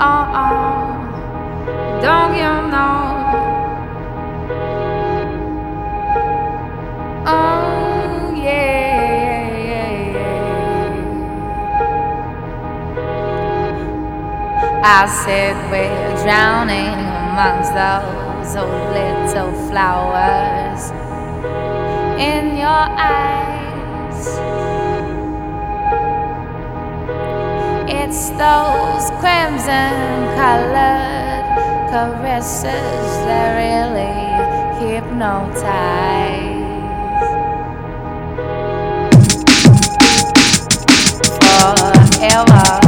oh, don't you know? Oh, yeah, yeah. I said we're drowning amongst those old little flowers in your eyes. Those crimson colored caresses that really hypnotize. Forever.